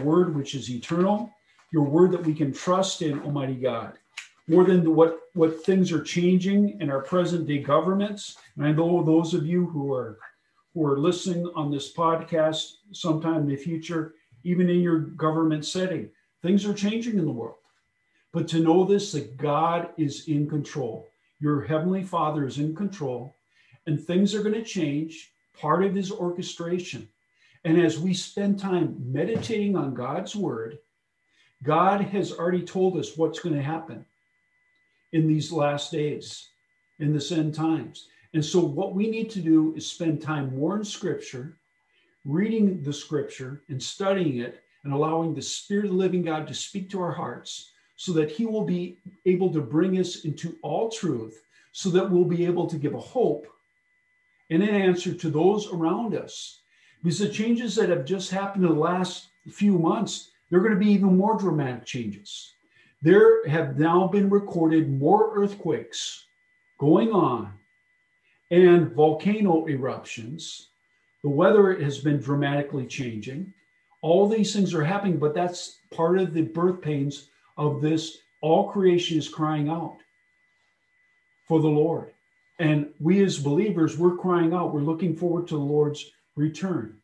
word which is eternal, your word that we can trust in, Almighty God. More than what, what things are changing in our present day governments. And I know those of you who are who are listening on this podcast sometime in the future, even in your government setting, things are changing in the world. But to know this, that God is in control. Your heavenly Father is in control, and things are going to change, part of his orchestration. And as we spend time meditating on God's word, God has already told us what's going to happen in these last days, in this end times. And so, what we need to do is spend time more in scripture, reading the scripture and studying it, and allowing the Spirit of the living God to speak to our hearts so that He will be able to bring us into all truth, so that we'll be able to give a hope and an answer to those around us because the changes that have just happened in the last few months, they're going to be even more dramatic changes. There have now been recorded more earthquakes going on and volcano eruptions. The weather has been dramatically changing. All these things are happening, but that's part of the birth pains of this. All creation is crying out for the Lord. And we as believers, we're crying out. We're looking forward to the Lord's return.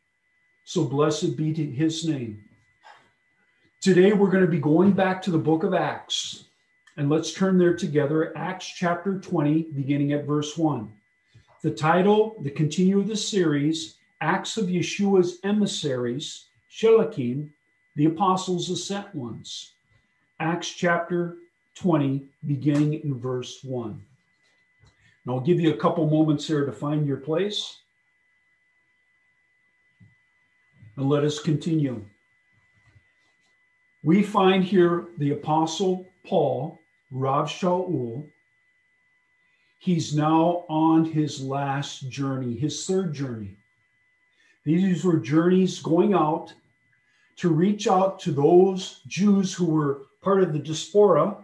So blessed be his name. Today we're going to be going back to the book of Acts. And let's turn there together. Acts chapter 20, beginning at verse 1. The title, the continue of the series, Acts of Yeshua's Emissaries, Shelakim, the Apostles, the Sent Ones. Acts chapter 20, beginning in verse 1. And I'll give you a couple moments here to find your place. And let us continue. We find here the Apostle Paul, Rav Shaul. He's now on his last journey, his third journey. These were journeys going out to reach out to those Jews who were part of the diaspora.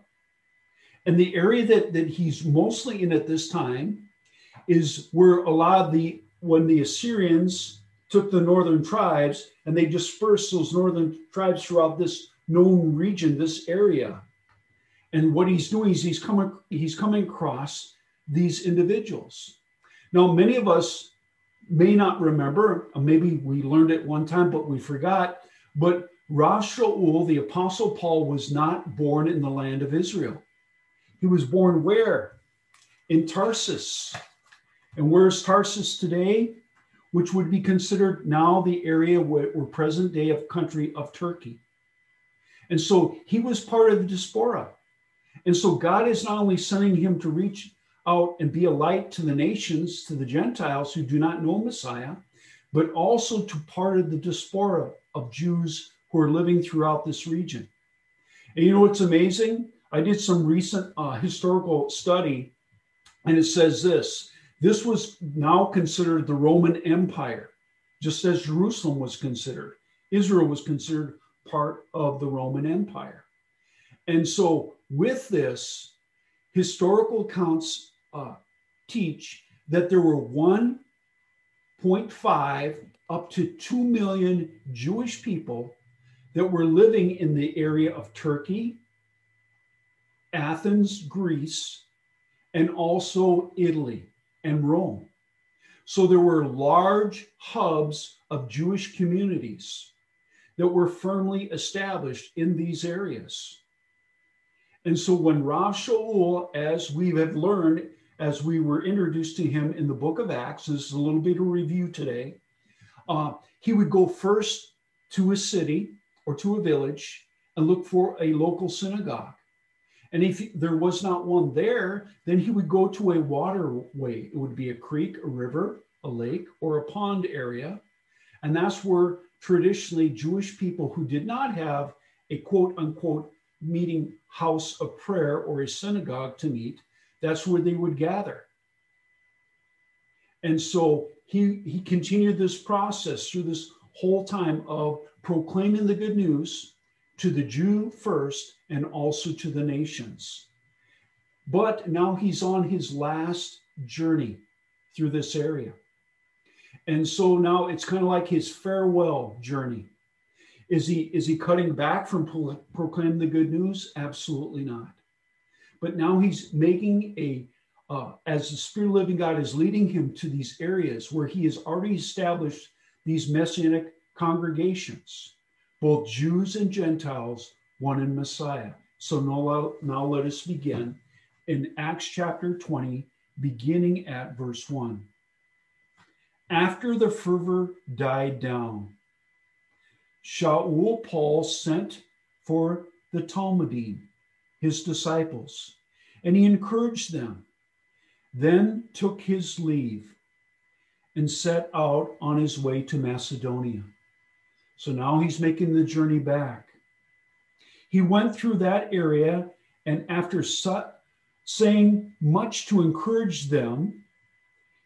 And the area that, that he's mostly in at this time is where a lot of the, when the Assyrians took the northern tribes and they dispersed those northern tribes throughout this known region, this area. And what he's doing is he's coming, he's coming across these individuals. Now, many of us may not remember, maybe we learned it one time, but we forgot. But Shaul, the Apostle Paul, was not born in the land of Israel. He was born where? In Tarsus. And where's Tarsus today? Which would be considered now the area where, where present day of country of Turkey. And so he was part of the diaspora. And so God is not only sending him to reach out and be a light to the nations, to the Gentiles who do not know Messiah, but also to part of the diaspora of Jews who are living throughout this region. And you know what's amazing? I did some recent uh, historical study, and it says this this was now considered the Roman Empire, just as Jerusalem was considered. Israel was considered part of the Roman Empire. And so, with this, historical accounts uh, teach that there were 1.5 up to 2 million Jewish people that were living in the area of Turkey, Athens, Greece, and also Italy and Rome. So there were large hubs of Jewish communities that were firmly established in these areas. And so when Rav Shaul, as we have learned, as we were introduced to him in the book of Acts, this is a little bit of review today, uh, he would go first to a city or to a village and look for a local synagogue. And if there was not one there, then he would go to a waterway. It would be a creek, a river, a lake, or a pond area. And that's where traditionally Jewish people who did not have a quote unquote meeting house of prayer or a synagogue to meet, that's where they would gather. And so he, he continued this process through this whole time of proclaiming the good news to the Jew first and also to the nations. But now he's on his last journey through this area. And so now it's kind of like his farewell journey. Is he is he cutting back from pro- proclaiming the good news? Absolutely not. But now he's making a uh, as the Spirit of living God is leading him to these areas where he has already established these messianic congregations, both Jews and Gentiles, one in Messiah. So now, now let us begin in Acts chapter 20, beginning at verse 1. After the fervor died down, Shaul Paul sent for the Talmidim, his disciples, and he encouraged them then took his leave and set out on his way to Macedonia. So now he's making the journey back. He went through that area, and after saying much to encourage them,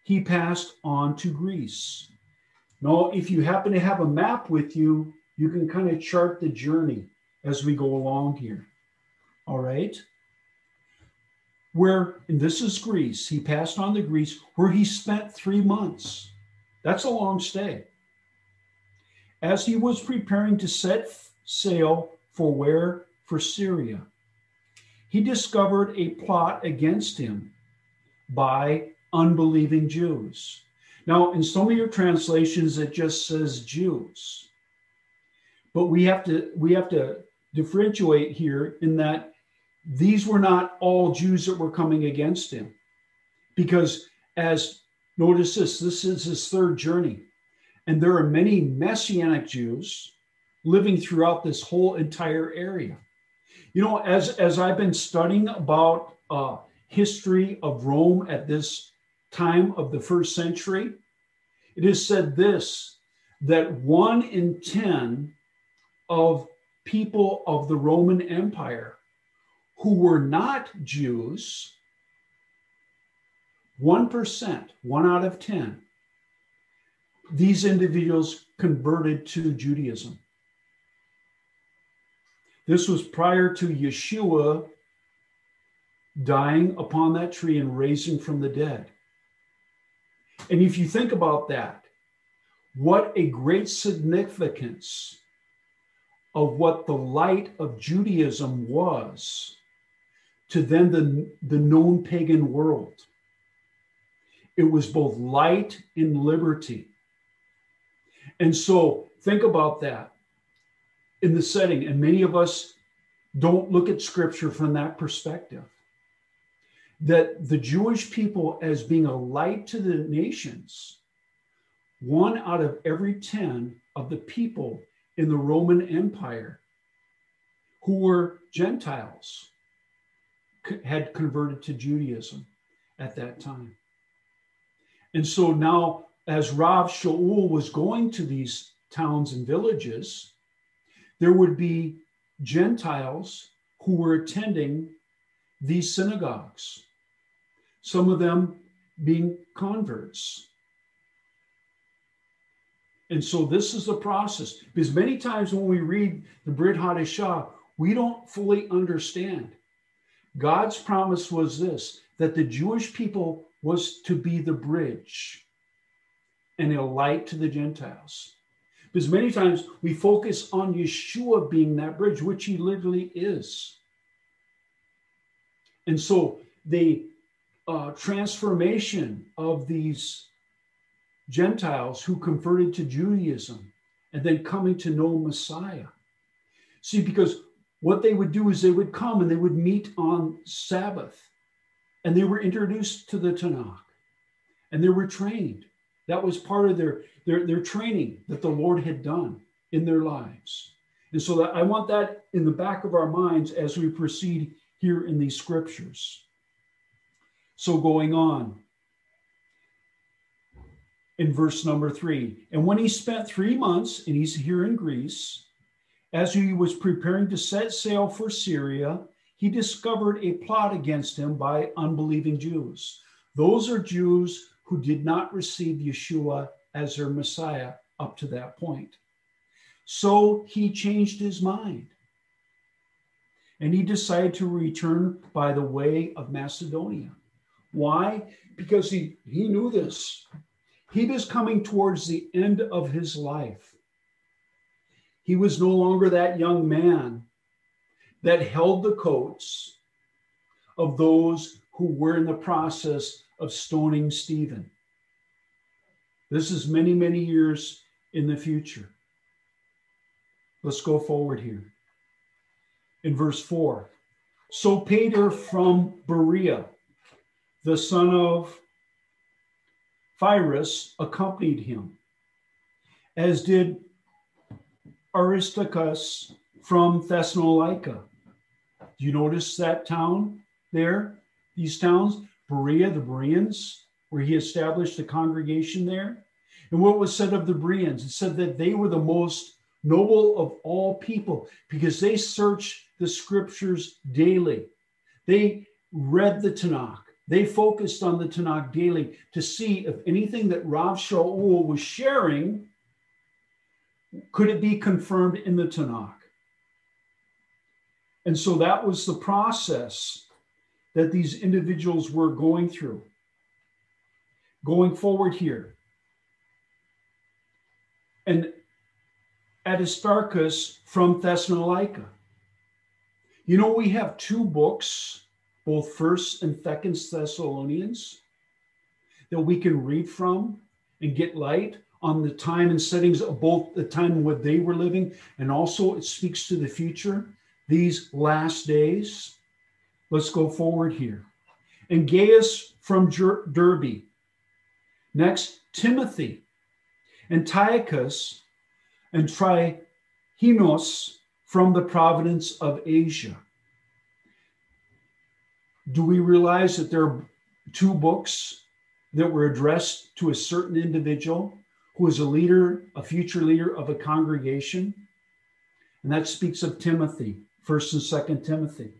he passed on to Greece. Now, if you happen to have a map with you, you can kind of chart the journey as we go along here. All right where, and this is Greece, he passed on to Greece, where he spent three months. That's a long stay. As he was preparing to set sail for where? For Syria, he discovered a plot against him by unbelieving Jews. Now, in some of your translations, it just says Jews. But we have to we have to differentiate here in that these were not all Jews that were coming against him. Because, as notice this, this is his third journey. And there are many Messianic Jews living throughout this whole entire area. You know, as, as I've been studying about uh, history of Rome at this time of the first century, it is said this that one in 10 of people of the Roman Empire who were not Jews, 1%, one out of 10, these individuals converted to Judaism. This was prior to Yeshua dying upon that tree and raising from the dead. And if you think about that, what a great significance of what the light of Judaism was to then the, the known pagan world. It was both light and liberty. And so think about that in the setting. And many of us don't look at scripture from that perspective. That the Jewish people, as being a light to the nations, one out of every 10 of the people in the Roman Empire who were Gentiles had converted to Judaism at that time. And so now, as Rav Shaul was going to these towns and villages, there would be Gentiles who were attending these synagogues, some of them being converts. And so this is the process. Because many times when we read the Brit Hadashah, we don't fully understand God's promise was this that the Jewish people was to be the bridge and a light to the Gentiles. Because many times we focus on Yeshua being that bridge, which he literally is. And so the uh, transformation of these Gentiles who converted to Judaism and then coming to know Messiah. See, because what they would do is they would come and they would meet on Sabbath and they were introduced to the Tanakh and they were trained. That was part of their, their, their training that the Lord had done in their lives. And so that I want that in the back of our minds as we proceed here in these scriptures. So going on in verse number three, and when he spent three months, and he's here in Greece, as he was preparing to set sail for Syria, he discovered a plot against him by unbelieving Jews. Those are Jews who did not receive Yeshua as their Messiah up to that point. So he changed his mind. And he decided to return by the way of Macedonia. Why? Because he, he knew this. He was coming towards the end of his life He was no longer that young man that held the coats of those who were in the process of stoning Stephen. This is many, many years in the future. Let's go forward here. In verse 4 Sopater from Berea, the son of Pyrrhus, accompanied him, as did Aristarchus from Thessalonica. Do you notice that town there? These towns, Berea, the Bereans, where he established a congregation there. And what was said of the Bereans? It said that they were the most noble of all people because they searched the scriptures daily. They read the Tanakh. They focused on the Tanakh daily to see if anything that Rav Shaul was sharing could it be confirmed in the Tanakh. And so that was the process that these individuals were going through. Going forward here. And Aristarchus from Thessalonica. You know, we have two books, both First and Second Thessalonians, that we can read from and get light on the time and settings of both the time what they were living, and also it speaks to the future, these last days. Let's go forward here. And Gaius from Derbe. Next, Timothy. and Tychicus and Trophimus from the province of Asia. Do we realize that there are two books that were addressed to a certain individual who is a leader, a future leader of a congregation? And that speaks of Timothy, first and second Timothy.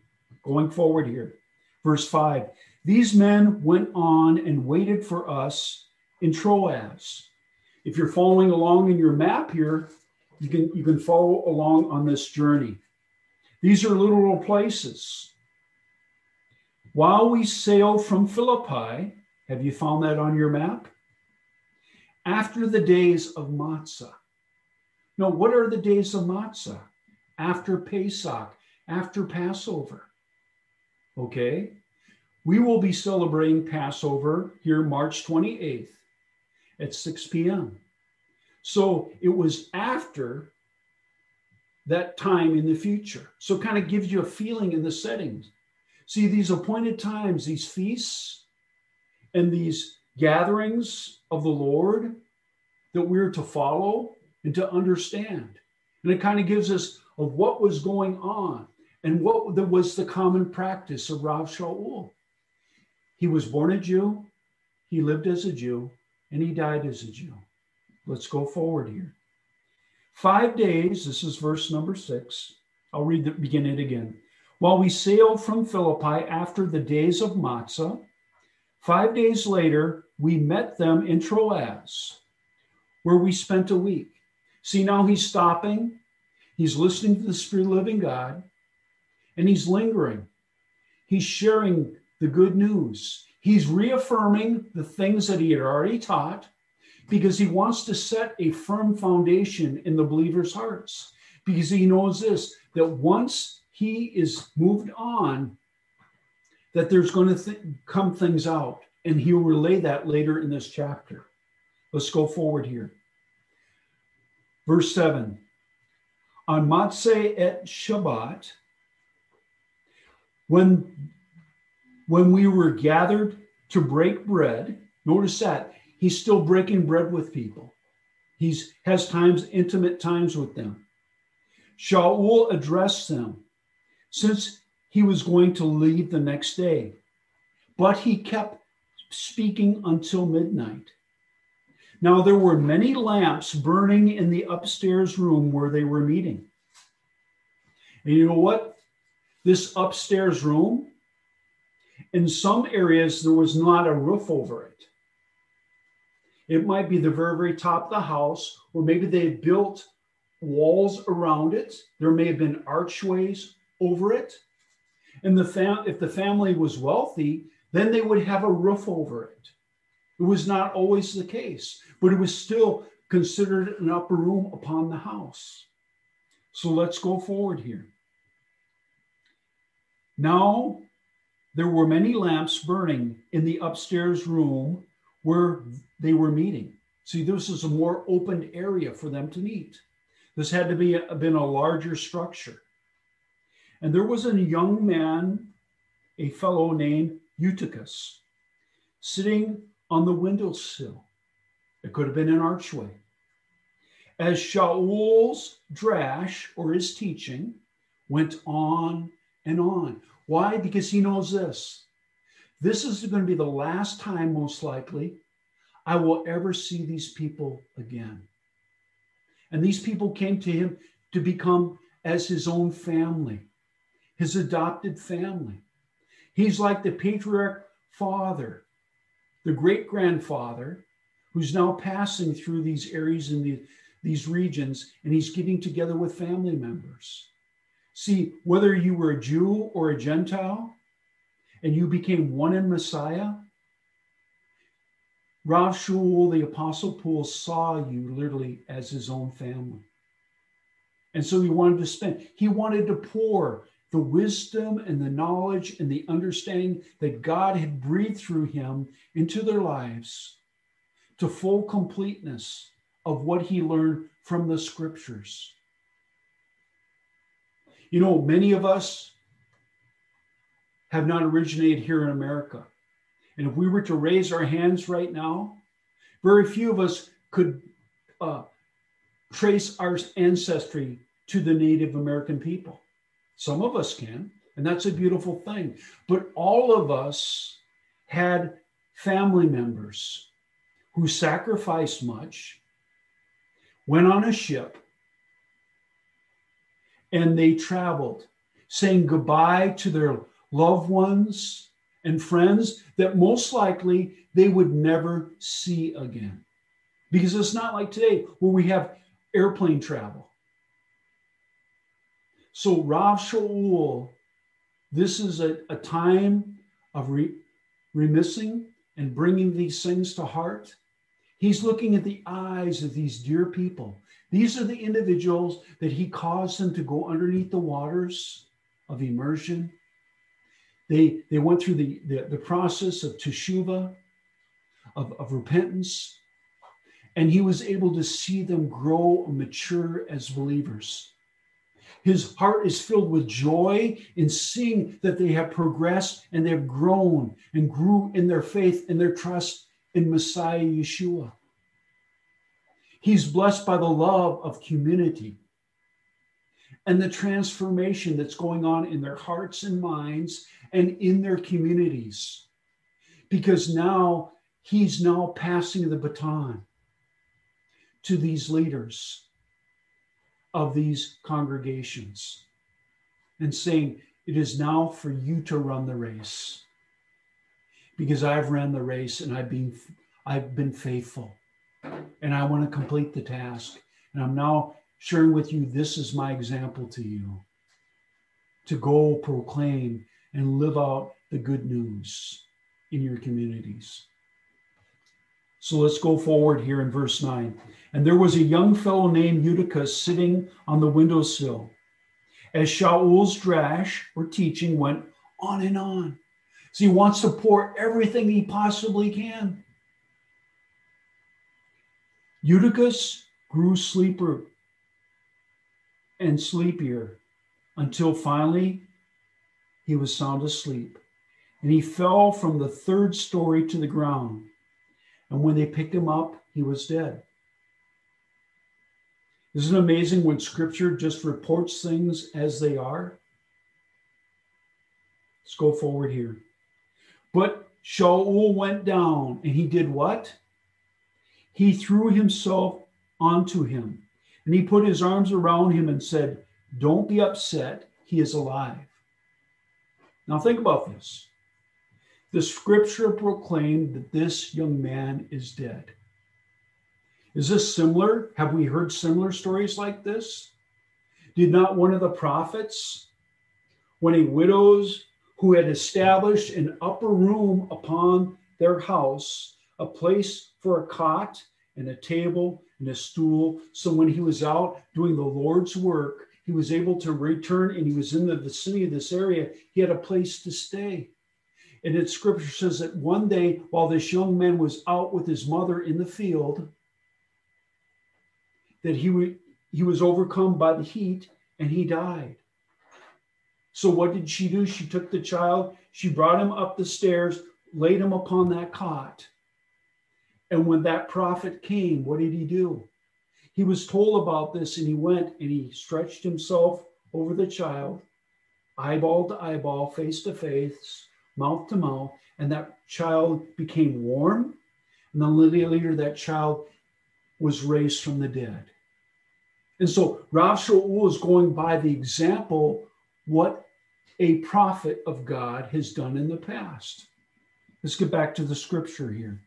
Going forward here, verse 5 These men went on and waited for us in Troas. If you're following along in your map here, you can you can follow along on this journey. These are literal places. While we sail from Philippi, have you found that on your map? After the days of Matzah. Now, what are the days of Matzah? After Pesach, after Passover. Okay? We will be celebrating Passover here March 28th at 6 p.m. So it was after that time in the future. So kind of gives you a feeling in the settings. See, these appointed times, these feasts, and these gatherings of the Lord that we're to follow and to understand. And it kind of gives us of what was going on and what was the common practice of Rav Shaul. He was born a Jew, he lived as a Jew, and he died as a Jew. Let's go forward here. Five days, this is verse number six. I'll read the begin it again. While we sailed from Philippi after the days of Matzah, five days later, we met them in Troas, where we spent a week. See, now he's stopping, he's listening to the Spirit of living God, and he's lingering. He's sharing the good news. He's reaffirming the things that he had already taught because he wants to set a firm foundation in the believers' hearts. Because he knows this that once he is moved on, that there's going to th- come things out. And he'll relay that later in this chapter. Let's go forward here. Verse 7 On Motza'ei Shabbat, when, when we were gathered to break bread, notice that he's still breaking bread with people. He's has times, intimate times with them. Shaul addressed them since he was going to leave the next day, but he kept speaking until midnight. Now there were many lamps burning in the upstairs room where they were meeting. And you know what? This upstairs room, in some areas, there was not a roof over it. It might be the very, very top of the house, or maybe they built walls around it. There may have been archways over it. And the fam- if the family was wealthy, then they would have a roof over it. It was not always the case, but it was still considered an upper room upon the house. So let's go forward here. Now there were many lamps burning in the upstairs room where they were meeting. See, this is a more open area for them to meet. This had to be a, been a larger structure. And there was a young man, a fellow named Eutychus, sitting on the windowsill. It could have been an archway. As Shaul's drash or his teaching went on and on. Why? Because he knows this. This is going to be the last time, most likely, I will ever see these people again. And these people came to him to become as his own family, his adopted family. He's like the patriarch father, the great grandfather, who's now passing through these areas in the, these regions, and he's getting together with family members. See, whether you were a Jew or a Gentile, and you became one in Messiah, Rav Shaul, the Apostle Paul, saw you literally as his own family. And so he wanted to spend, he wanted to pour the wisdom and the knowledge and the understanding that God had breathed through him into their lives to full completeness of what he learned from the scriptures. You know, many of us have not originated here in America. And if we were to raise our hands right now, very few of us could uh, trace our ancestry to the Native American people. Some of us can, and that's a beautiful thing. But all of us had family members who sacrificed much, went on a ship, and they traveled, saying goodbye to their loved ones and friends that most likely they would never see again. Because it's not like today where we have airplane travel. So, Rav Shaul, this is a, a time of re, remissing and bringing these things to heart. He's looking at the eyes of these dear people these are the individuals that he caused them to go underneath the waters of immersion. They, they went through the, the, the process of teshuva, of, of repentance, and he was able to see them grow and mature as believers. His heart is filled with joy in seeing that they have progressed and they've grown and grew in their faith and their trust in Messiah Yeshua. He's blessed by the love of community and the transformation that's going on in their hearts and minds and in their communities. Because now he's now passing the baton to these leaders of these congregations and saying, It is now for you to run the race. Because I've ran the race and I've been, I've been faithful and I want to complete the task. And I'm now sharing with you this is my example to you to go proclaim and live out the good news in your communities. So let's go forward here in verse 9. And there was a young fellow named Eutychus sitting on the windowsill. As Shaul's drash or teaching went on and on. So he wants to pour everything he possibly can. Eutychus grew sleeper and sleepier until finally he was sound asleep. And he fell from the third story to the ground. And when they picked him up, he was dead. Isn't it amazing when scripture just reports things as they are? Let's go forward here. But Shaul went down and he did what? he threw himself onto him and he put his arms around him and said, Don't be upset. He is alive. Now, think about this. The scripture proclaimed that this young man is dead. Is this similar? Have we heard similar stories like this? Did not one of the prophets, when a widow's who had established an upper room upon their house, a place for a cot and a table and a stool. So when he was out doing the Lord's work, he was able to return and he was in the vicinity of this area, he had a place to stay. And it scripture says that one day, while this young man was out with his mother in the field, that he, he was overcome by the heat and he died. So, what did she do? She took the child, she brought him up the stairs, laid him upon that cot. And when that prophet came, what did he do? He was told about this and he went and he stretched himself over the child, eyeball to eyeball, face to face, mouth to mouth, and that child became warm. And then later, that child was raised from the dead. And so Rav Shaul is going by the example what a prophet of God has done in the past. Let's get back to the scripture here.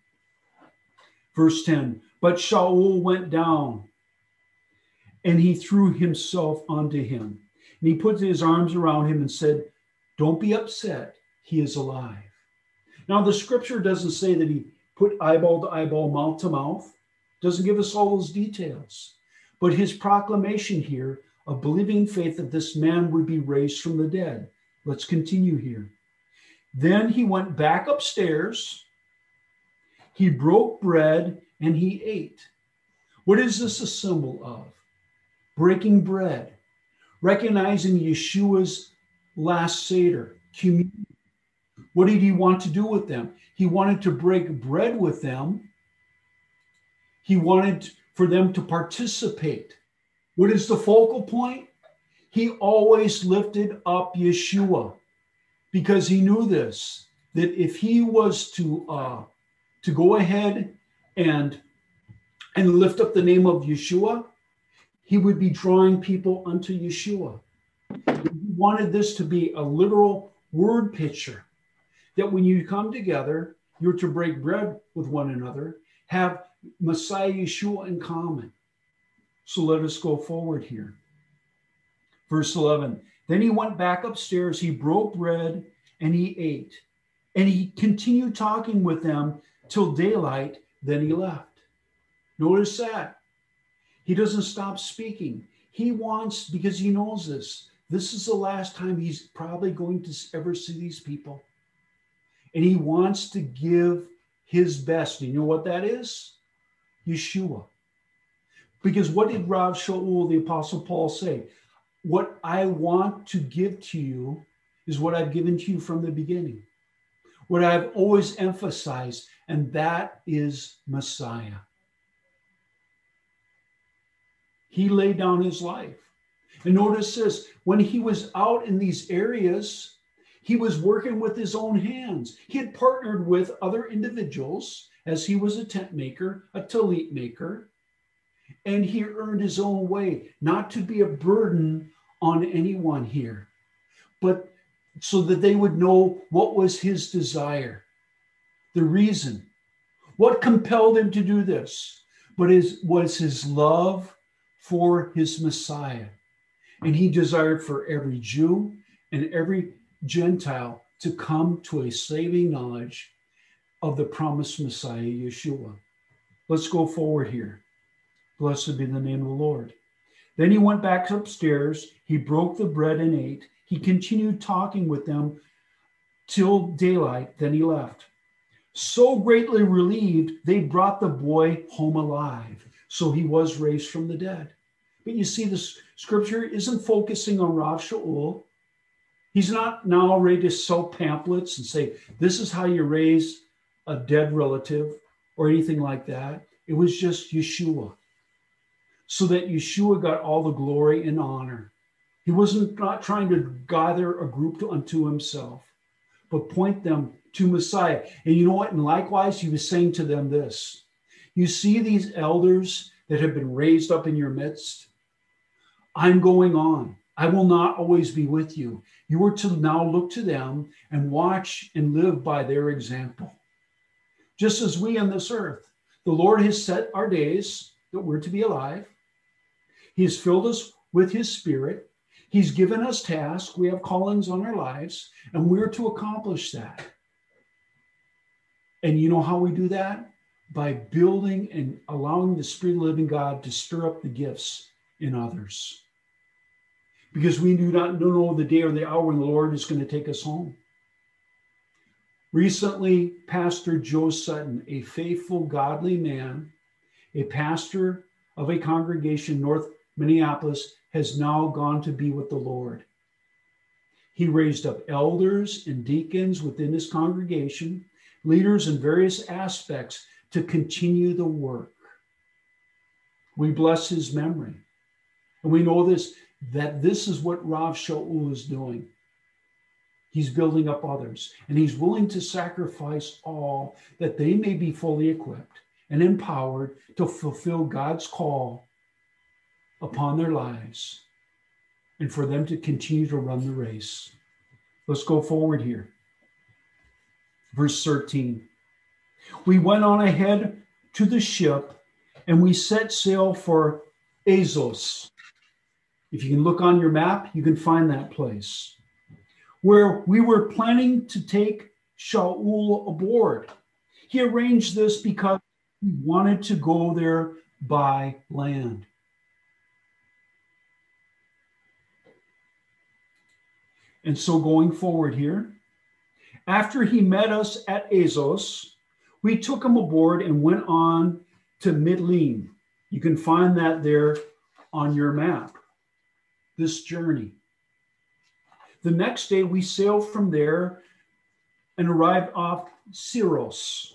Verse 10 But Shaul went down and he threw himself onto him. And he put his arms around him and said, Don't be upset. He is alive. Now, the scripture doesn't say that he put eyeball to eyeball, mouth to mouth, doesn't give us all those details. But his proclamation here of believing faith that this man would be raised from the dead. Let's continue here. Then he went back upstairs. He broke bread and he ate. What is this a symbol of? breaking bread, recognizing Yeshua's last Seder, communion. What did he want to do with them? He wanted to break bread with them. He wanted for them to participate. What is the focal point? He always lifted up Yeshua because he knew this that if he was to uh, to go ahead and and lift up the name of Yeshua, he would be drawing people unto Yeshua. He wanted this to be a literal word picture that when you come together, you're to break bread with one another, have Messiah Yeshua in common. So let us go forward here. Verse 11 Then he went back upstairs, he broke bread, and he ate. And he continued talking with them till daylight, then he left. Notice that. He doesn't stop speaking. He wants, because he knows this, this is the last time he's probably going to ever see these people. And he wants to give his best. You know what that is? Yeshua. Because what did Rav Shaul, the Apostle Paul, say? What I want to give to you is what I've given to you from the beginning. What I've always emphasized, and that is Messiah. He laid down his life. And notice this when he was out in these areas, he was working with his own hands. He had partnered with other individuals as he was a tent maker, a talit maker, and he earned his own way, not to be a burden on anyone here, but so that they would know what was his desire, the reason, what compelled him to do this, but it was his love for his Messiah. And he desired for every Jew and every Gentile to come to a saving knowledge of the promised Messiah, Yeshua. Let's go forward here. Blessed be the name of the Lord. Then he went back upstairs. He broke the bread and ate. He continued talking with them till daylight. Then he left. So greatly relieved, they brought the boy home alive. So he was raised from the dead. But you see, the scripture isn't focusing on Rav Shaul. He's not now ready to sell pamphlets and say, this is how you raise a dead relative or anything like that. It was just Yeshua. So that Yeshua got all the glory and honor. He wasn't not trying to gather a group to, unto himself, but point them to Messiah. And you know what? And likewise, he was saying to them this You see these elders that have been raised up in your midst? I'm going on. I will not always be with you. You are to now look to them and watch and live by their example. Just as we on this earth, the Lord has set our days that we're to be alive. He has filled us with His Spirit. He's given us tasks. We have callings on our lives, and we're to accomplish that. And you know how we do that? By building and allowing the Spirit of the living God to stir up the gifts in others. because we do not know the day or the hour when the Lord is going to take us home. Recently, Pastor Joe Sutton, a faithful, godly man, a pastor of a congregation north Minneapolis, has now gone to be with the Lord. He raised up elders and deacons within his congregation, leaders in various aspects to continue the work. We bless his memory. And we know this that this is what Rav Shaul is doing. He's building up others, and he's willing to sacrifice all that they may be fully equipped and empowered to fulfill God's call upon their lives and for them to continue to run the race. Let's go forward here. Verse 13. We went on ahead to the ship and we set sail for Assos. If you can look on your map, you can find that place where we were planning to take Shaul aboard. He arranged this because he wanted to go there by land. And so going forward here, after he met us at Assos, we took him aboard and went on to Mitylene. You can find that there on your map, this journey. The next day, we sailed from there and arrived off Syros.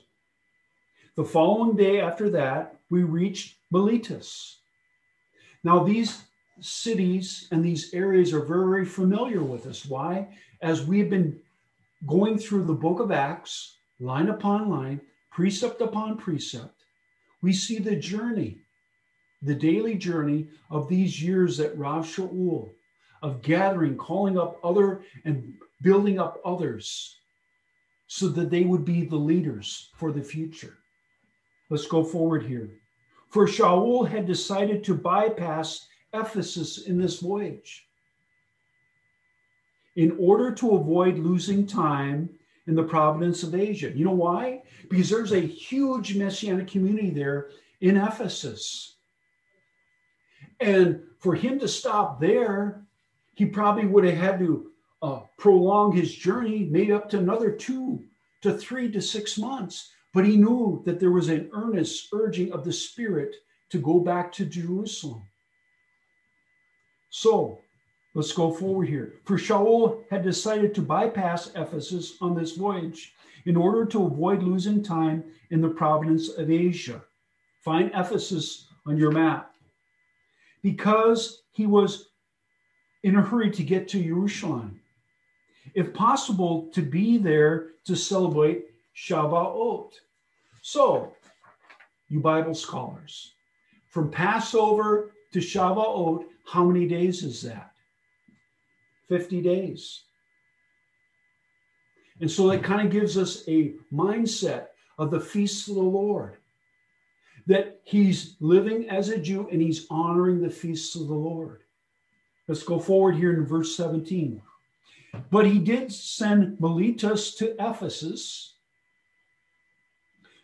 The following day after that, we reached Miletus. Now, these cities and these areas are very familiar with us. Why? As we've been going through the book of Acts, line upon line, precept upon precept, we see the journey, the daily journey of these years at Rav Shaul of gathering, calling up other and building up others so that they would be the leaders for the future. Let's go forward here. For Shaul had decided to bypass Ephesus in this voyage. In order to avoid losing time in the province of Asia. You know why? Because there's a huge messianic community there in Ephesus. And for him to stop there he probably would have had to uh, prolong his journey, maybe up to another two to three to six months. But he knew that there was an earnest urging of the Spirit to go back to Jerusalem. So let's go forward here. For Shaul had decided to bypass Ephesus on this voyage in order to avoid losing time in the province of Asia. Find Ephesus on your map. Because he was in a hurry to get to Jerusalem. If possible, to be there to celebrate Shavuot. So, you Bible scholars, from Passover to Shavuot, how many days is that? 50 days. And so that kind of gives us a mindset of the feasts of the Lord. That he's living as a Jew and he's honoring the feasts of the Lord. Let's go forward here in verse 17. But he did send Miletus to Ephesus,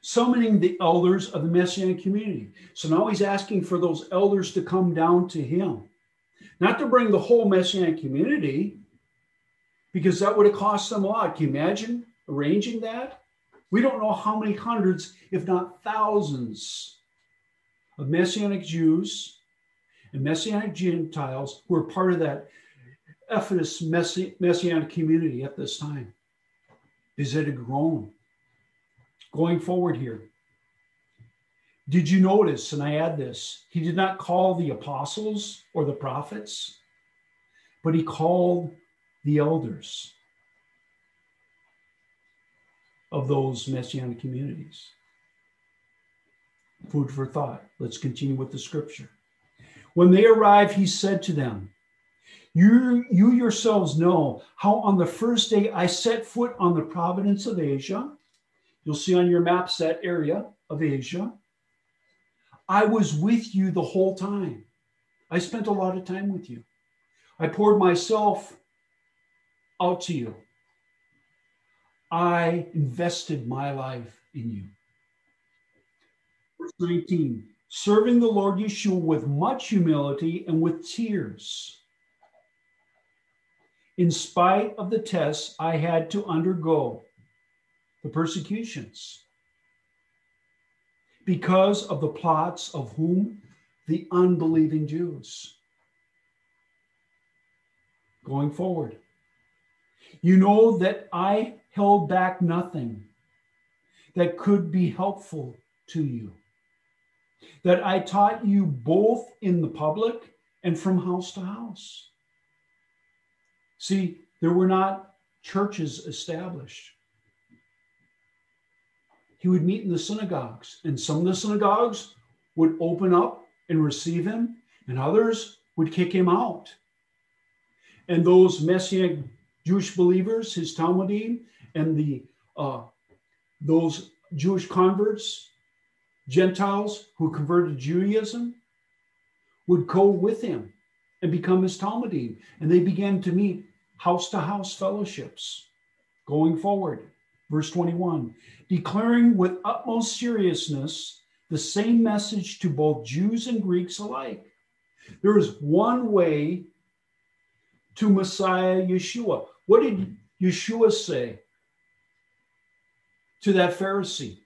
summoning the elders of the Messianic community. So now he's asking for those elders to come down to him, not to bring the whole Messianic community, because that would have cost them a lot. Can you imagine arranging that? We don't know how many hundreds, if not thousands, of Messianic Jews and Messianic Gentiles who were part of that Ephesus Messi- Messianic community at this time. Is it a grown? Going forward here, did you notice, and I add this, he did not call the apostles or the prophets, but he called the elders of those messianic communities. Food for thought. Let's continue with the scripture. When they arrived, he said to them, you, you yourselves know how on the first day I set foot on the province of Asia, you'll see on your maps that area of Asia, I was with you the whole time. I spent a lot of time with you. I poured myself out to you. I invested my life in you. Verse 19 serving the Lord Yeshua with much humility and with tears. in spite of the tests I had to undergo, the persecutions, because of the plots of whom? The unbelieving Jews. Going forward, you know that I held back nothing that could be helpful to you, that I taught you both in the public and from house to house. See, there were not churches established. He would meet in the synagogues, and some of the synagogues would open up and receive him, and others would kick him out. And those Messianic Jewish believers, his Talmidim, and the uh, those Jewish converts, Gentiles who converted to Judaism, would go with him and become his Talmidim. And they began to meet house to house fellowships going forward. Verse 21 declaring with utmost seriousness the same message to both Jews and Greeks alike. There is one way to Messiah Yeshua. What did Yeshua say to that Pharisee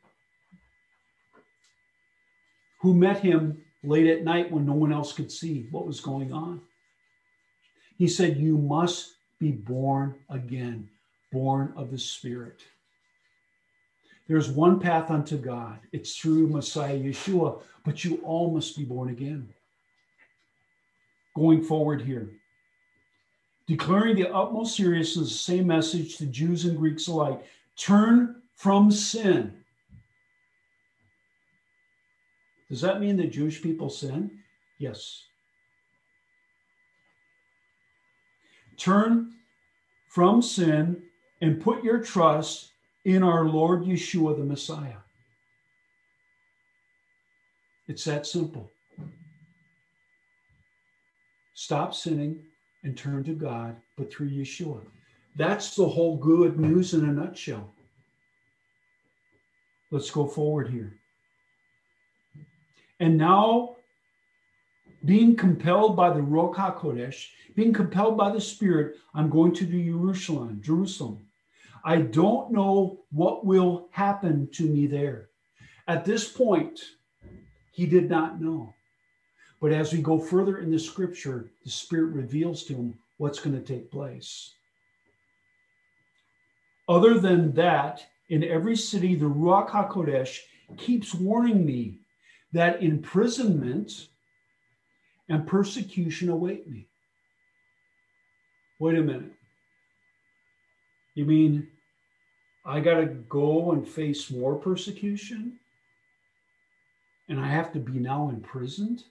who met him late at night when no one else could see what was going on? He said, You must be born again, born of the Spirit. There's one path unto God. It's through Messiah Yeshua, but you all must be born again. Going forward here, declaring the utmost seriousness, the same message to Jews and Greeks alike turn from sin. Does that mean that Jewish people sin? Yes. Turn from sin and put your trust in our Lord Yeshua the Messiah. It's that simple. Stop sinning and turn to God, but through Yeshua. That's the whole good news in a nutshell. Let's go forward here. And now being compelled by the Ruach HaKodesh, being compelled by the Spirit, I'm going to Jerusalem, Jerusalem. I don't know what will happen to me there. At this point, he did not know. But as we go further in the scripture, the Spirit reveals to him what's going to take place. Other than that, in every city, the Ruach HaKodesh keeps warning me that imprisonment and persecution await me. Wait a minute. You mean I got to go and face more persecution? And I have to be now imprisoned?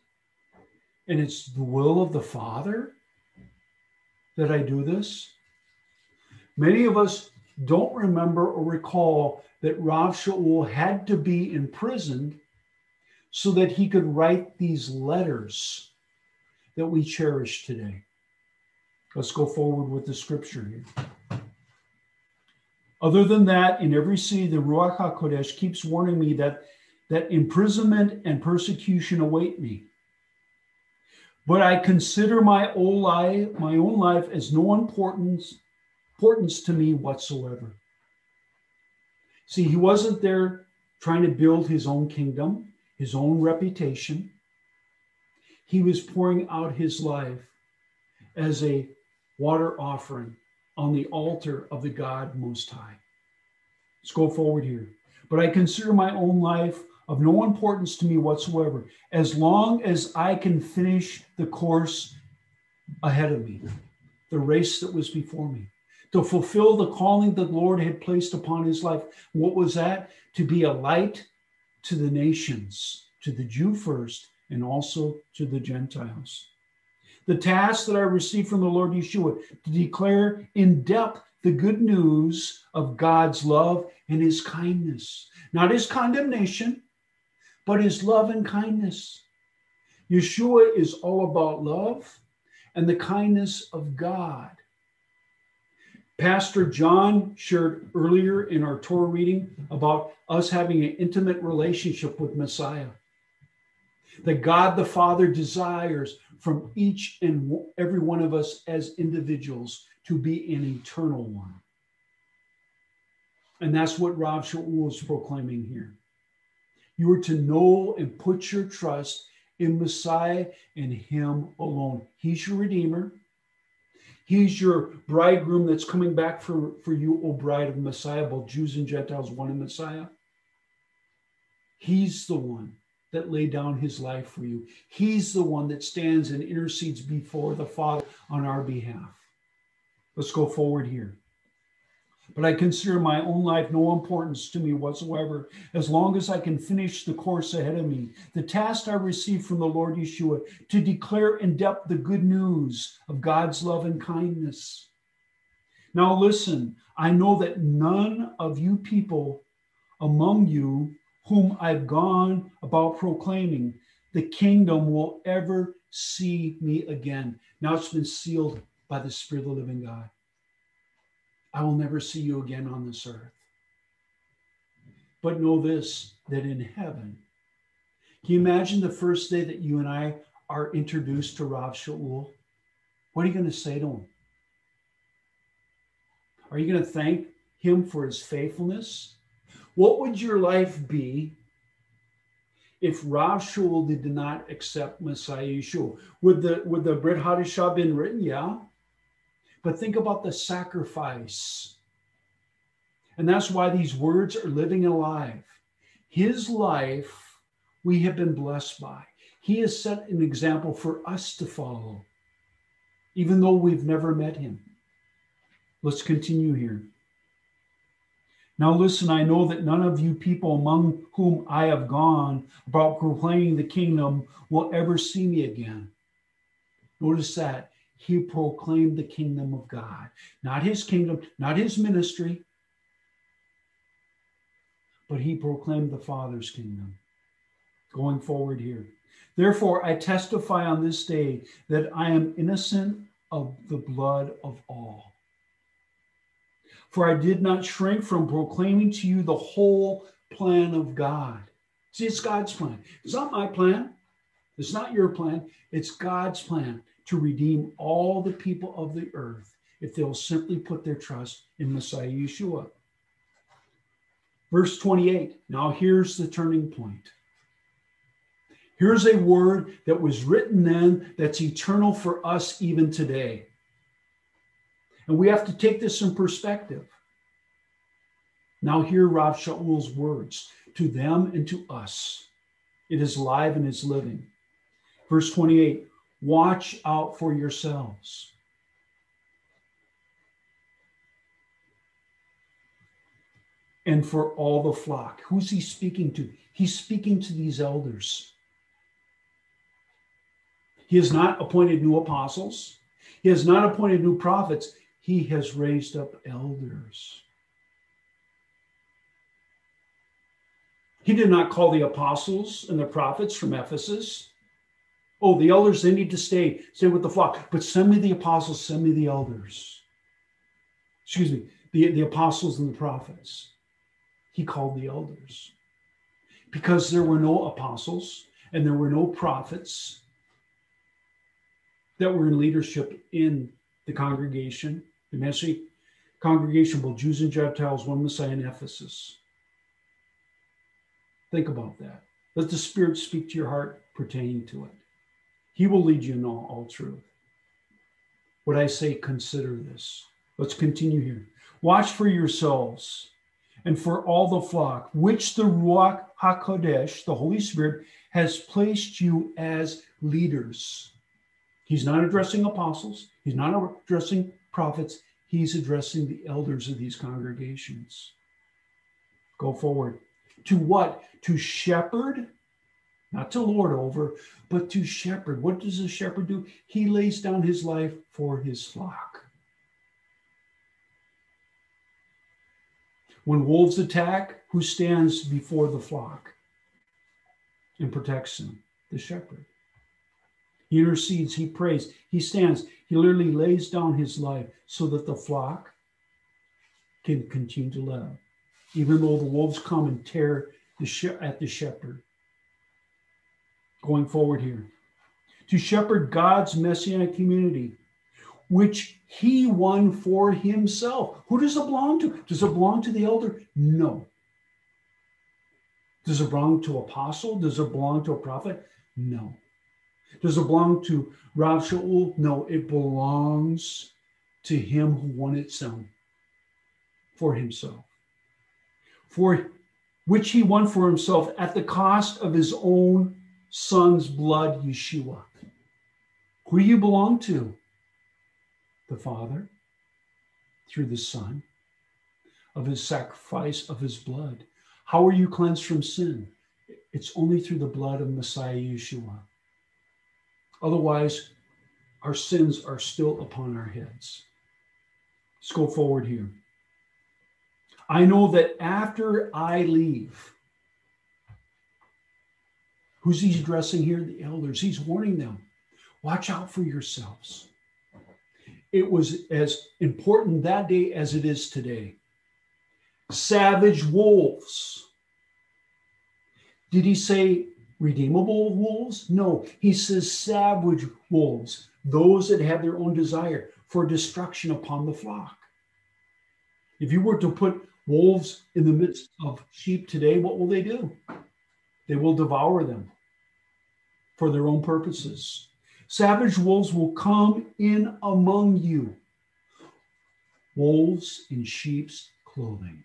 And it's the will of the Father that I do this? Many of us don't remember or recall that Rav Shaul had to be imprisoned so that he could write these letters that we cherish today. Let's go forward with the scripture here. Other than that, in every city, the Ruach HaKodesh keeps warning me that, that imprisonment and persecution await me. But I consider my own life, my own life as no importance, importance to me whatsoever. See, he wasn't there trying to build his own kingdom, his own reputation he was pouring out his life as a water offering on the altar of the God Most High. Let's go forward here. But I consider my own life of no importance to me whatsoever, as long as I can finish the course ahead of me, the race that was before me, to fulfill the calling the Lord had placed upon his life. What was that? To be a light to the nations, to the Jew first, and also to the Gentiles. The task that I received from the Lord Yeshua to declare in depth the good news of God's love and his kindness, not his condemnation, but his love and kindness. Yeshua is all about love and the kindness of God. Pastor John shared earlier in our Torah reading about us having an intimate relationship with Messiah that God the Father desires from each and every one of us as individuals to be an eternal one. And that's what Rav Shaul is proclaiming here. You are to know and put your trust in Messiah and Him alone. He's your Redeemer. He's your bridegroom that's coming back for, for you, O bride of Messiah, both Jews and Gentiles, one in Messiah. He's the one that laid down his life for you. He's the one that stands and intercedes before the Father on our behalf. Let's go forward here. But I consider my own life no importance to me whatsoever, as long as I can finish the course ahead of me. The task I received from the Lord Yeshua to declare in depth the good news of God's love and kindness. Now, listen, I know that none of you people among you whom I've gone about proclaiming the kingdom will ever see me again. Now it's been sealed by the Spirit of the living God. I will never see you again on this earth. But know this that in heaven, can you imagine the first day that you and I are introduced to Rav Shaul? What are you going to say to him? Are you going to thank him for his faithfulness? What would your life be if Rav Shaul did not accept Messiah Yeshua? Would the would the Brit Hadashah been written? Yeah. But think about the sacrifice. And that's why these words are living alive. His life we have been blessed by. He has set an example for us to follow, even though we've never met him. Let's continue here. Now, listen, I know that none of you people among whom I have gone about proclaiming the kingdom will ever see me again. Notice that he proclaimed the kingdom of God, not his kingdom, not his ministry, but he proclaimed the Father's kingdom. Going forward here. Therefore, I testify on this day that I am innocent of the blood of all. For I did not shrink from proclaiming to you the whole plan of God. See, it's God's plan. It's not my plan. It's not your plan. It's God's plan to redeem all the people of the earth if they'll simply put their trust in Messiah Yeshua. Verse 28. Now here's the turning point. Here's a word that was written then that's eternal for us even today. And we have to take this in perspective. Now, hear Rav Shaul's words to them and to us. It is live and is living. Verse 28 Watch out for yourselves. And for all the flock. Who's he speaking to? He's speaking to these elders. He has not appointed new apostles. He has not appointed new prophets he has raised up elders. He did not call the apostles and the prophets from Ephesus. Oh, the elders, they need to stay, stay with the flock. But send me the apostles, send me the elders. Excuse me, the, the apostles and the prophets. He called the elders. Because there were no apostles and there were no prophets that were in leadership in the congregation the Messianic congregation, both Jews and Gentiles, one Messiah in Ephesus. Think about that. Let the Spirit speak to your heart pertaining to it. He will lead you in all, all truth. What I say, consider this. Let's continue here. Watch for yourselves and for all the flock, which the Ruach HaKodesh, the Holy Spirit, has placed you as leaders. He's not addressing apostles, he's not addressing prophets, he's addressing the elders of these congregations. Go forward. To what? To shepherd, not to lord over, but to shepherd. What does a shepherd do? He lays down his life for his flock. When wolves attack, who stands before the flock and protects them? The shepherd. He intercedes, he prays, he stands, he literally lays down his life so that the flock can continue to live, even though the wolves come and tear the at the shepherd. Going forward here, to shepherd God's messianic community, which he won for himself. Who does it belong to? Does it belong to the elder? No. Does it belong to apostle? Does it belong to a prophet? No. Does it belong to Rav Shaul? No, it belongs to him who won its own for himself. For which he won for himself at the cost of his own son's blood, Yeshua. Who you belong to? The Father, through the Son, of his sacrifice of his blood. How are you cleansed from sin? It's only through the blood of Messiah Yeshua. Otherwise, our sins are still upon our heads. Let's go forward here. I know that after I leave, who's he addressing here? The elders. He's warning them watch out for yourselves. It was as important that day as it is today. Savage wolves. Did he say redeemable wolves? No, he says savage wolves, those that have their own desire for destruction upon the flock. If you were to put wolves in the midst of sheep today, what will they do? They will devour them for their own purposes. Savage wolves will come in among you, wolves in sheep's clothing.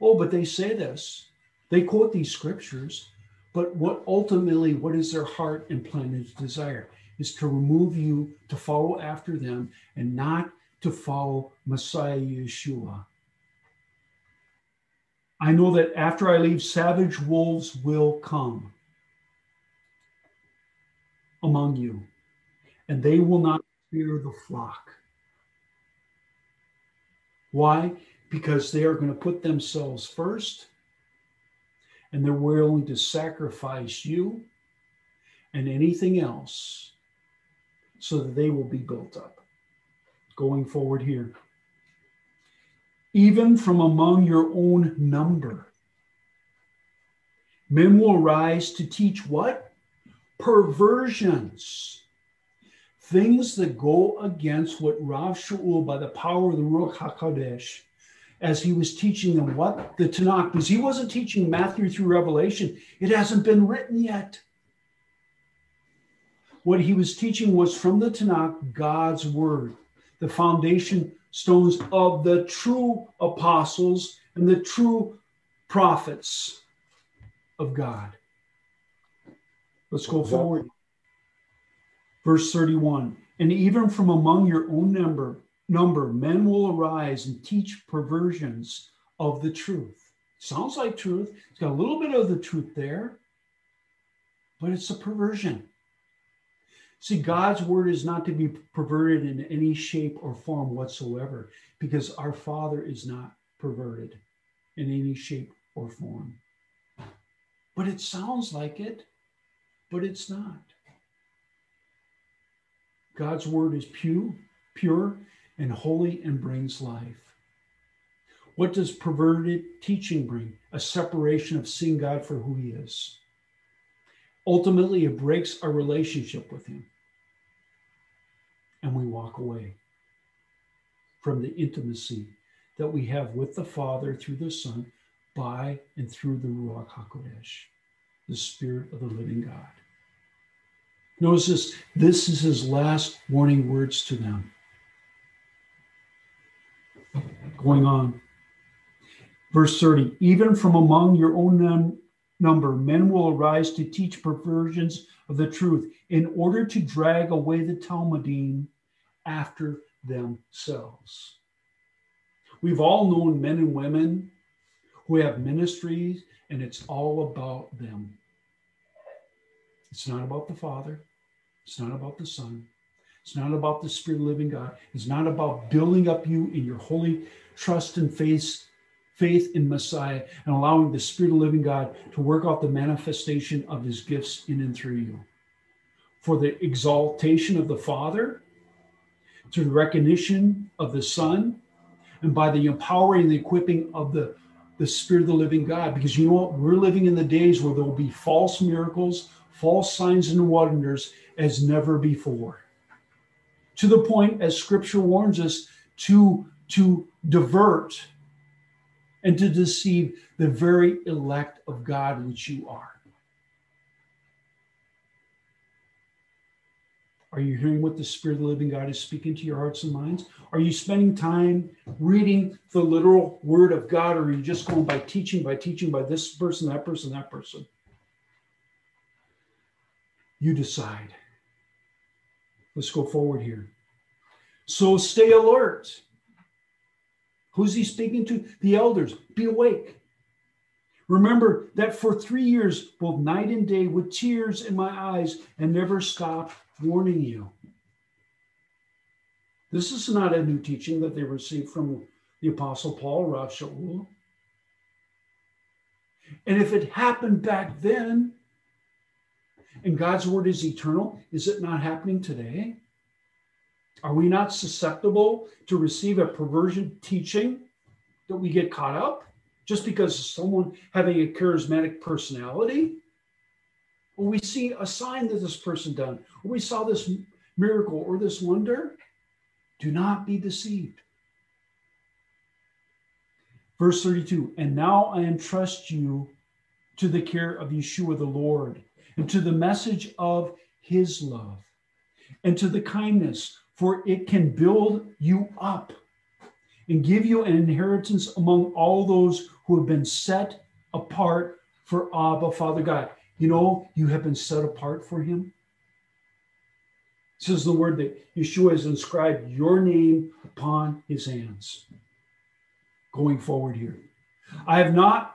Oh, but they say this. They quote these scriptures, but what ultimately, what is their heart and plan and desire? Is to remove you to follow after them and not to follow Messiah Yeshua. I know that after I leave, savage wolves will come among you, and they will not fear the flock. Why? Because they are going to put themselves first, and they're willing to sacrifice you and anything else so that they will be built up. Going forward here. Even from among your own number, men will rise to teach what? perversions, things that go against what Rav Shaul, by the power of the Ruach HaKodesh, as he was teaching them what? The Tanakh, because he wasn't teaching Matthew through Revelation. It hasn't been written yet. What he was teaching was from the Tanakh, God's word, the foundation stones of the true apostles and the true prophets of God. Let's go forward. Verse 31 And even from among your own number, number, men will arise and teach perversions of the truth. Sounds like truth. It's got a little bit of the truth there, but it's a perversion. See, God's word is not to be perverted in any shape or form whatsoever because our Father is not perverted in any shape or form. But it sounds like it but it's not. God's word is pure, pure and holy and brings life. What does perverted teaching bring? A separation of seeing God for who he is. Ultimately, it breaks our relationship with him. And we walk away from the intimacy that we have with the Father through the Son by and through the Ruach HaKodesh, the Spirit of the living God. Notice this this is his last warning words to them. Going on. Verse 30 Even from among your own num- number, men will arise to teach perversions of the truth in order to drag away the Talmidim after themselves. We've all known men and women who have ministries, and it's all about them. It's not about the Father, it's not about the Son. It's not about the Spirit of living God. It's not about building up you in your holy trust and faith, faith in Messiah and allowing the Spirit of living God to work out the manifestation of his gifts in and through you. For the exaltation of the Father, to the recognition of the Son, and by the empowering and the equipping of the, the Spirit of the living God. Because you know what? We're living in the days where there will be false miracles, false signs and wonders as never before. To the point, as scripture warns us, to, to divert and to deceive the very elect of God, which you are. Are you hearing what the Spirit of the living God is speaking to your hearts and minds? Are you spending time reading the literal word of God, or are you just going by teaching, by teaching by this person, that person, that person? You decide. Let's go forward here. So stay alert. Who's he speaking to? The elders. Be awake. Remember that for three years, both night and day, with tears in my eyes, and never stop warning you. This is not a new teaching that they received from the Apostle Paul, Rav Shaul. And if it happened back then, and God's word is eternal, is it not happening today? Are we not susceptible to receive a perversion teaching that we get caught up just because someone having a charismatic personality? Or we see a sign that this person done, or we saw this miracle or this wonder. Do not be deceived. Verse 32 And now I entrust you to the care of Yeshua the Lord, and to the message of his love, and to the kindness for it can build you up and give you an inheritance among all those who have been set apart for Abba, Father God. You know, you have been set apart for Him. This is the word that Yeshua has inscribed your name upon His hands. Going forward here, I have not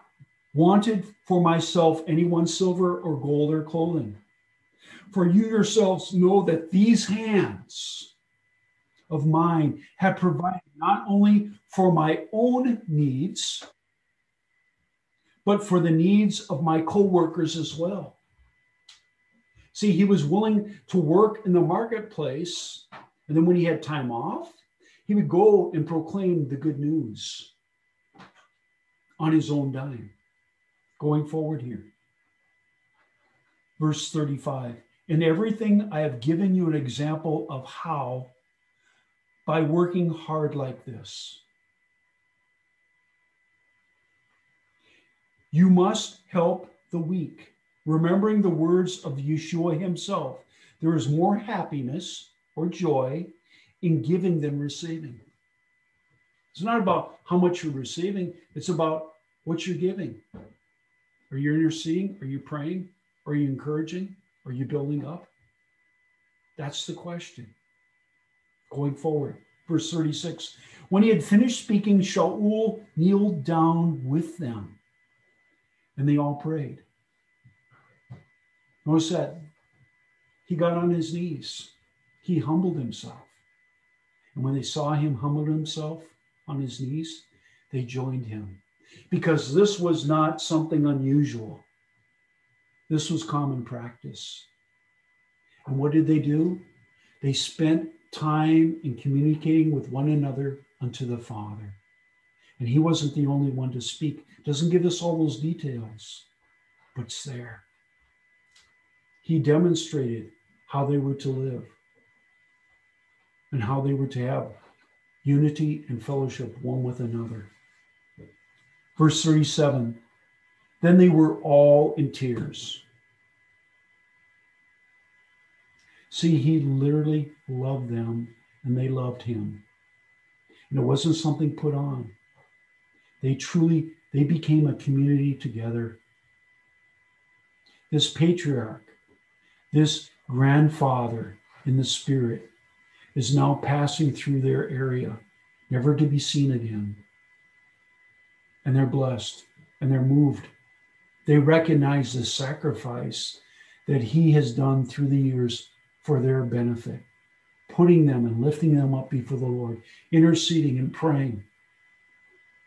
wanted for myself any one silver or gold or clothing. For you yourselves know that these hands of mine have provided not only for my own needs, but for the needs of my co workers as well. See, he was willing to work in the marketplace. And then when he had time off, he would go and proclaim the good news on his own dime. Going forward here. Verse 35 In everything I have given you an example of how by working hard like this. You must help the weak, remembering the words of Yeshua himself. There is more happiness or joy in giving than receiving. It's not about how much you're receiving, it's about what you're giving. Are you interceding? Are you praying? Are you encouraging? Are you building up? That's the question going forward. Verse 36 When he had finished speaking, Shaul kneeled down with them, and they all prayed. Notice that he got on his knees, he humbled himself. And when they saw him humble himself on his knees, they joined him because this was not something unusual. This was common practice. And what did they do? They spent time in communicating with one another unto the Father. And he wasn't the only one to speak. Doesn't give us all those details, but it's there. He demonstrated how they were to live and how they were to have unity and fellowship one with another. Verse 37 Then they were all in tears See, he literally loved them and they loved him. And it wasn't something put on. They truly, they became a community together. This patriarch, this grandfather in the spirit, is now passing through their area, never to be seen again. And they're blessed and they're moved. They recognize the sacrifice that he has done through the years for their benefit, putting them and lifting them up before the Lord, interceding and praying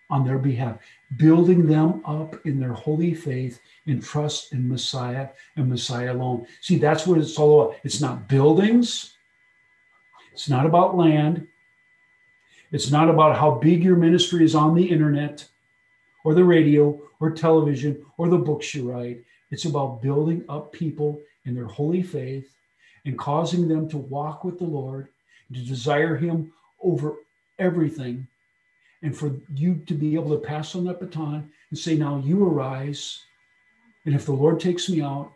on their behalf, building them up in their holy faith and trust in Messiah and Messiah alone. See, that's what it's all about. It's not buildings, it's not about land, it's not about how big your ministry is on the internet or the radio or television or the books you write. It's about building up people in their holy faith and causing them to walk with the Lord, to desire Him over everything, and for you to be able to pass on that baton and say, Now you arise. And if the Lord takes me out,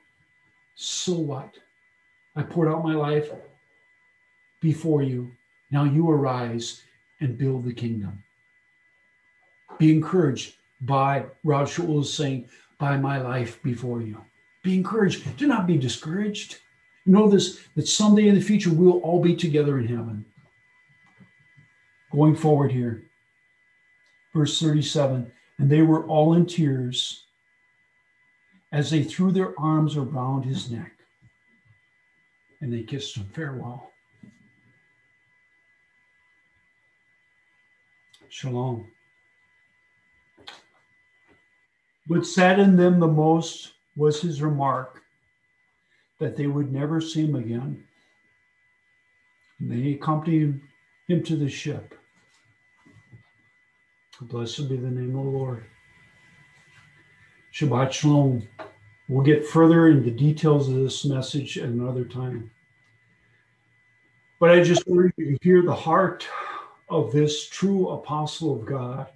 so what? I poured out my life before you. Now you arise and build the kingdom. Be encouraged by, Rav Shaul saying, by my life before you. Be encouraged. Do not be discouraged. Know this that someday in the future we'll all be together in heaven. Going forward here, verse 37 and they were all in tears as they threw their arms around his neck and they kissed him farewell. Shalom. What saddened them the most was his remark that they would never see him again. And they accompanied him to the ship. Blessed be the name of the Lord. Shabbat Shalom. We'll get further into the details of this message at another time. But I just want you to hear the heart of this true apostle of God